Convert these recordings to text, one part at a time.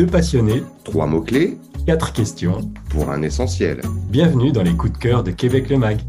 Deux passionnés, Trois mots-clés quatre questions. pour un essentiel. Bienvenue dans les coups de cœur de Québec le Mag.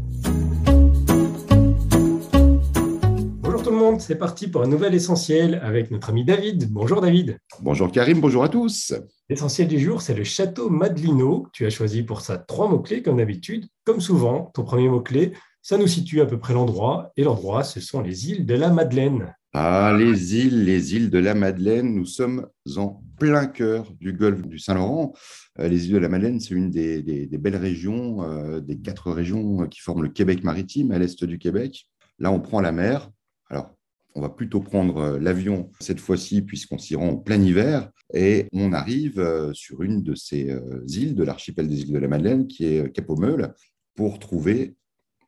Bonjour tout le monde, c'est parti pour un nouvel essentiel avec notre ami David. Bonjour David. Bonjour Karim, bonjour à tous. L'essentiel du jour, c'est le château Madelino. Tu as choisi pour ça trois mots-clés comme d'habitude. Comme souvent, ton premier mot-clé, ça nous situe à peu près l'endroit. Et l'endroit, ce sont les îles de la Madeleine. Ah, les îles, les îles de la Madeleine, nous sommes en plein cœur du golfe du Saint-Laurent. Euh, les îles de la Madeleine, c'est une des, belles régions, euh, des quatre régions qui forment le Québec maritime à l'est du Québec. Là, on prend la mer. Alors, on va plutôt prendre euh, l'avion cette fois-ci, puisqu'on s'y rend en plein hiver, et on arrive euh, sur une de ces euh, îles de l'archipel des îles de la Madeleine, qui est euh, Cap aux Meules, pour trouver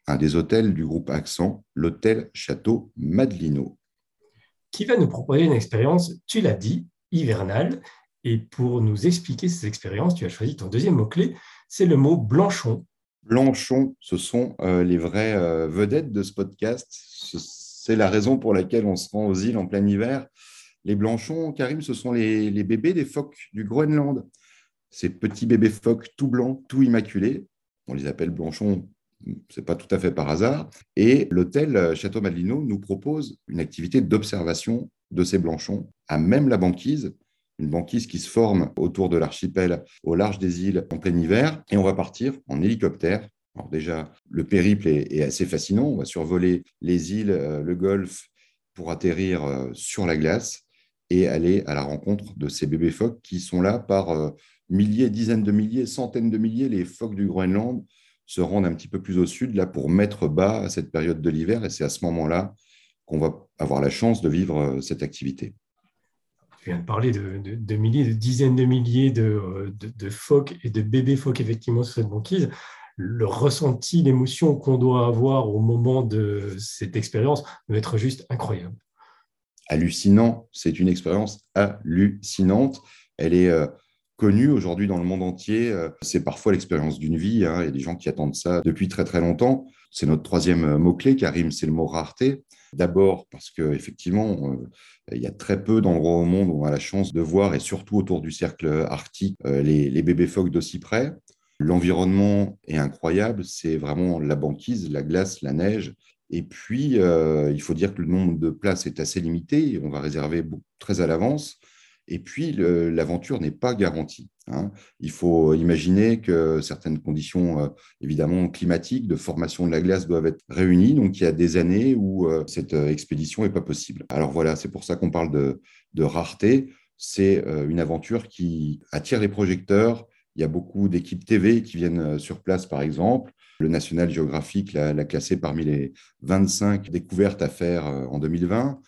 un des hôtels du groupe Accent, l'hôtel Château Madelino. Qui va nous proposer une expérience, tu l'as dit, hivernale. Et pour nous expliquer ces expériences, tu as choisi ton deuxième mot-clé, c'est le mot Blanchon. Blanchon, ce sont euh, les vraies euh, vedettes de ce podcast. Ce- C'est la raison pour laquelle on se rend aux îles en plein hiver. Les Blanchons, Karim, ce sont les, les bébés des phoques du Groenland. Ces petits bébés phoques tout blancs, tout immaculés. On les appelle Blanchons, c'est pas tout à fait par hasard. Et l'hôtel euh, Château Madelino nous propose une activité d'observation de ces Blanchons à même la banquise, une banquise qui se forme autour de l'archipel au large des îles en plein hiver. Et on va partir en hélicoptère. Alors déjà, le périple est, est assez fascinant. On va survoler les îles, euh, le golfe, pour atterrir euh, sur la glace et aller à la rencontre de ces bébés phoques qui sont là par milliers, dizaines de milliers, centaines de milliers. Les phoques du Groenland se rendent un petit peu plus au sud là pour mettre bas à cette période de l'hiver. Et c'est à ce moment-là qu'on va avoir la chance de vivre euh, cette activité. Tu viens de parler de, de- de milliers, de dizaines de milliers de, euh, de- de phoques et de bébés phoques effectivement sur cette banquise. Le ressenti, l'émotion qu'on doit avoir au moment de cette expérience doit être juste incroyable. hallucinant. C'est une expérience hallucinante. Elle est euh, connue aujourd'hui dans le monde entier. Euh, C'est parfois l'expérience d'une vie. Il y a des gens qui attendent ça depuis très très longtemps. C'est notre troisième euh, mot-clé, Karim, c'est le mot rareté. D'abord parce qu'effectivement, euh, il y a très peu d'endroits au monde où on a la chance de voir, et surtout autour du cercle arctique, les, bébés phoques d'aussi près. L'environnement est incroyable, c'est vraiment la banquise, la glace, la neige. Et puis, il faut dire que le nombre de places est assez limité, on va réserver très à l'avance. Et puis, l'aventure n'est pas garantie. hein. Il faut imaginer que certaines conditions, euh, évidemment, climatiques, de formation de la glace doivent être réunies. Donc, il y a des années où euh, cette euh, expédition n'est pas possible. Alors voilà, c'est pour ça qu'on parle de, rareté. C'est une aventure qui attire les projecteurs. Il y a beaucoup d'équipes TV qui viennent sur place, par exemple. Le National Geographic l'a l'a classé parmi les 25 découvertes à faire en 2020.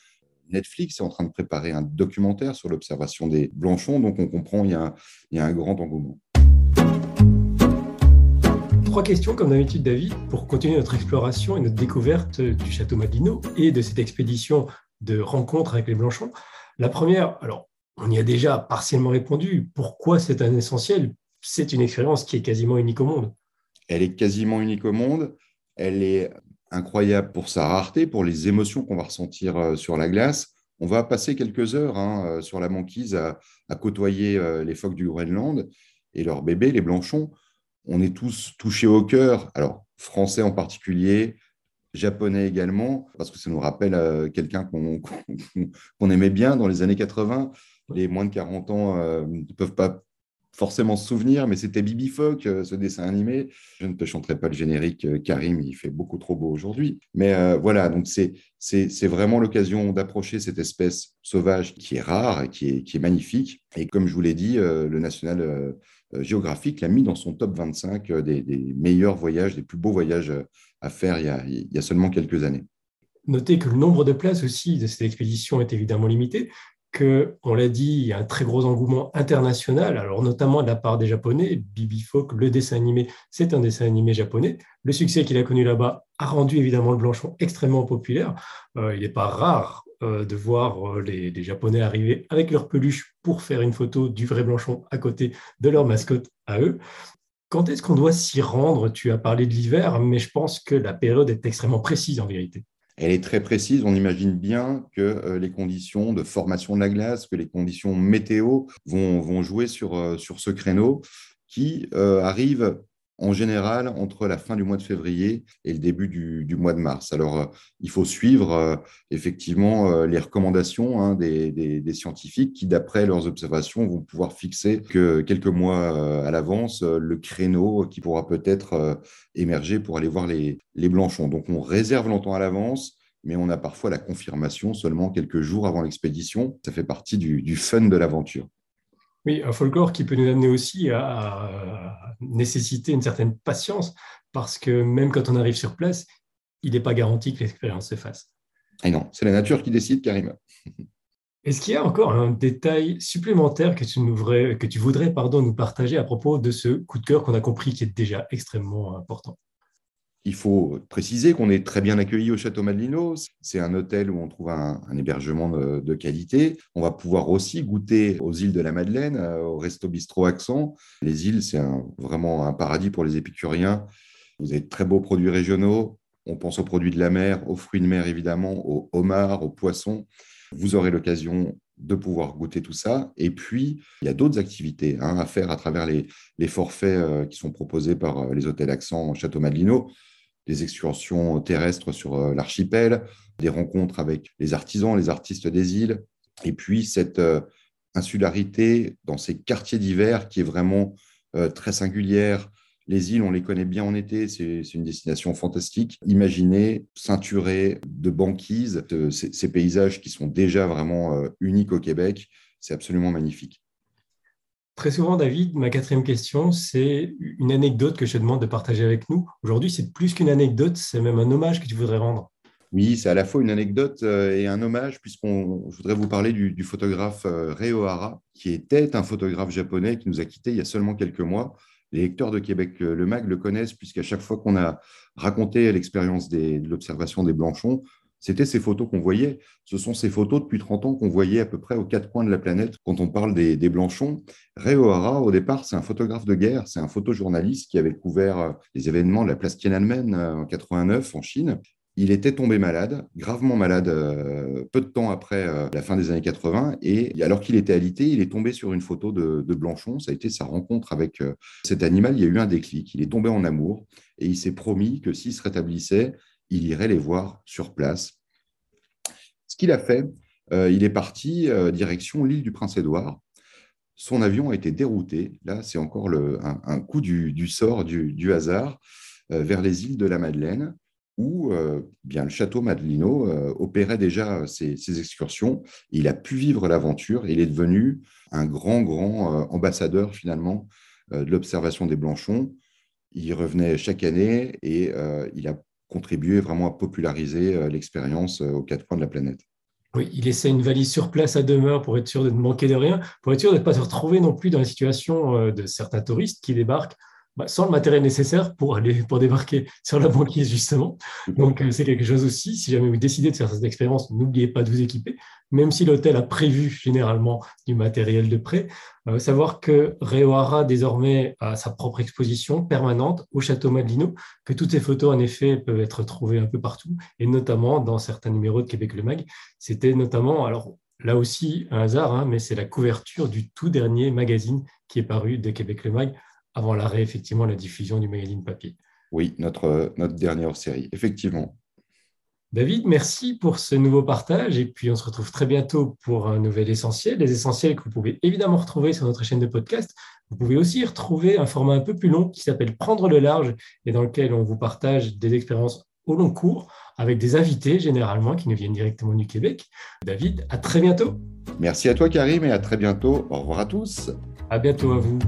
Netflix est en train de préparer un documentaire sur l'observation des blanchons, donc on comprend il y a un, il y a un grand engouement. Trois questions, comme d'habitude, David, pour continuer notre exploration et notre découverte du château Madelino et de cette expédition de rencontre avec les Blanchons. La première, alors, on y a déjà partiellement répondu. Pourquoi c'est un essentiel? C'est une expérience qui est quasiment unique au monde. Elle est quasiment unique au monde. Elle est incroyable pour sa rareté, pour les émotions qu'on va ressentir euh, sur la glace. On va passer quelques heures hein, euh, sur la banquise à, côtoyer euh, les phoques du Groenland et leurs bébés, les blanchons. On est tous touchés au cœur, alors français en particulier, japonais également, parce que ça nous rappelle quelqu'un qu'on aimait bien dans les années 80. Les moins de 40 ans ne peuvent pas forcément se souvenir, mais c'était Bibi Phoque, euh, ce dessin animé. Je ne te chanterai pas le générique, euh, Karim, il fait beaucoup trop beau aujourd'hui. Mais euh, voilà, donc c'est vraiment l'occasion d'approcher cette espèce sauvage qui est rare et qui est, qui est magnifique. Et comme je vous l'ai dit, le National euh, Géographique l'a mis dans son top 25 euh, des, des meilleurs voyages, des plus beaux voyages à faire il y a, il y a seulement quelques années. Notez que le nombre de places aussi de cette expédition est évidemment limité, on l'a dit, il y a un très gros engouement international, alors notamment de la part des Japonais. Bibi le dessin animé, c'est un dessin animé japonais. Le succès qu'il a connu là-bas a rendu évidemment le Blanchon extrêmement populaire. Euh, il n'est pas rare euh, de voir euh, les, les Japonais arriver avec leur peluche pour faire une photo du vrai Blanchon à côté de leur mascotte à eux. Quand est-ce qu'on doit s'y rendre? Tu as parlé de l'hiver, mais je pense que la période est extrêmement précise en vérité. Elle est très précise. On imagine bien que euh, les conditions de formation de la glace, que les conditions météo vont, jouer sur, sur ce créneau qui arrive en général entre la fin du mois de février et le début du, mois de mars. Alors, euh, il faut suivre euh, effectivement euh, les recommandations hein, des, scientifiques qui, d'après leurs observations, vont pouvoir fixer que quelques mois à l'avance le créneau qui pourra peut-être émerger pour aller voir les, les blanchons. Donc, on réserve longtemps à l'avance mais on a parfois la confirmation seulement quelques jours avant l'expédition. Ça fait partie du fun de l'aventure. Oui, un folklore qui peut nous amener aussi à nécessiter une certaine patience, parce que même quand on arrive sur place, il n'est pas garanti que l'expérience se fasse. Et non, c'est la nature qui décide, Karim. Est-ce qu'il y a encore un détail supplémentaire que tu, voudrais, que tu voudrais pardon, nous partager à propos de ce coup de cœur qu'on a compris qui est déjà extrêmement important? Il faut préciser qu'on est très bien accueilli au Château Madelino. C'est un hôtel où on trouve un, hébergement de, qualité. On va pouvoir aussi goûter aux îles de la Madeleine, euh, au Resto Bistro Accent. Les îles, c'est vraiment un paradis pour les épicuriens. Vous avez de très beaux produits régionaux. On pense aux produits de la mer, aux fruits de mer évidemment, aux homards, aux poissons. Vous aurez l'occasion de pouvoir goûter tout ça. Et puis, il y a d'autres activités hein, à faire à travers les, forfaits euh, qui sont proposés par euh, les hôtels Accent Château Madelino des excursions terrestres sur euh, l'archipel, des rencontres avec les artisans, les artistes des îles, et puis cette euh, insularité dans ces quartiers d'hiver qui est vraiment euh, très singulière. Les îles, on les connaît bien en été, c'est une destination fantastique. Imaginez ceinturé de banquises, ces, paysages qui sont déjà vraiment uniques au Québec, c'est absolument magnifique. Très souvent, David, ma quatrième question, c'est une anecdote que je te demande de partager avec nous. Aujourd'hui, c'est plus qu'une anecdote, c'est même un hommage que tu voudrais rendre. Oui, c'est à la fois une anecdote euh, et un hommage, puisqu'on je voudrais vous parler du, photographe euh, Reo Hara, qui était un photographe japonais qui nous a quittés il y a seulement quelques mois. Les lecteurs de Québec euh, Le Mag le connaissent, puisqu'à chaque fois qu'on a raconté l'expérience de l'observation des Blanchons, c'était ces photos qu'on voyait. Ce sont ces photos depuis 30 ans qu'on voyait à peu près aux quatre coins de la planète quand on parle des, Blanchons. Ray O'Hara, au départ, c'est un photographe de guerre, c'est un photojournaliste qui avait couvert euh, les événements de la place Tiananmen euh, en 89 en Chine. Il était tombé malade, gravement malade, euh, peu de temps après la fin des années 80. Et alors qu'il était alité, il est tombé sur une photo de, de, Blanchon. Ça a été sa rencontre avec cet animal. Il y a eu un déclic. Il est tombé en amour et il s'est promis que s'il se rétablissait, il irait les voir sur place. Ce qu'il a fait, euh, il est parti euh, direction l'île du Prince-Édouard. Son avion a été dérouté. Là, c'est encore un, coup du, sort, du, hasard, euh, vers les îles de la Madeleine, où bien le château Madelino opérait déjà ses, excursions. Il a pu vivre l'aventure. Il est devenu un grand, grand ambassadeur finalement de l'observation des Blanchons. Il revenait chaque année et il a contribuer vraiment à populariser euh, l'expérience euh, aux quatre coins de la planète. Oui, il essaie une valise sur place à demeure pour être sûr de ne manquer de rien, pour être sûr de ne pas se retrouver non plus dans la situation euh, de certains touristes qui débarquent bah, sans le matériel nécessaire pour aller pour débarquer sur la banquise justement. Donc c'est quelque chose aussi. Si jamais vous décidez de faire cette expérience, n'oubliez pas de vous équiper, même si l'hôtel a prévu généralement du matériel de prêt. Euh, savoir que Réohara désormais a sa propre exposition permanente au château Madelino, que toutes ces photos en effet peuvent être trouvées un peu partout, et notamment dans certains numéros de Québec Le Mag. C'était notamment alors là aussi un hasard, hein, mais c'est la couverture du tout dernier magazine qui est paru de Québec Le Mag avant l'arrêt, effectivement, la diffusion du magazine papier. Oui, notre, notre dernière série, effectivement. David, merci pour ce nouveau partage et puis on se retrouve très bientôt pour un nouvel essentiel. Les essentiels que vous pouvez évidemment retrouver sur notre chaîne de podcast. Vous pouvez aussi retrouver un format un peu plus long qui s'appelle Prendre le large et dans lequel on vous partage des expériences au long cours avec des invités généralement qui nous viennent directement du Québec. David, à très bientôt. Merci à toi Karim et à très bientôt. Au revoir à tous. À bientôt à vous.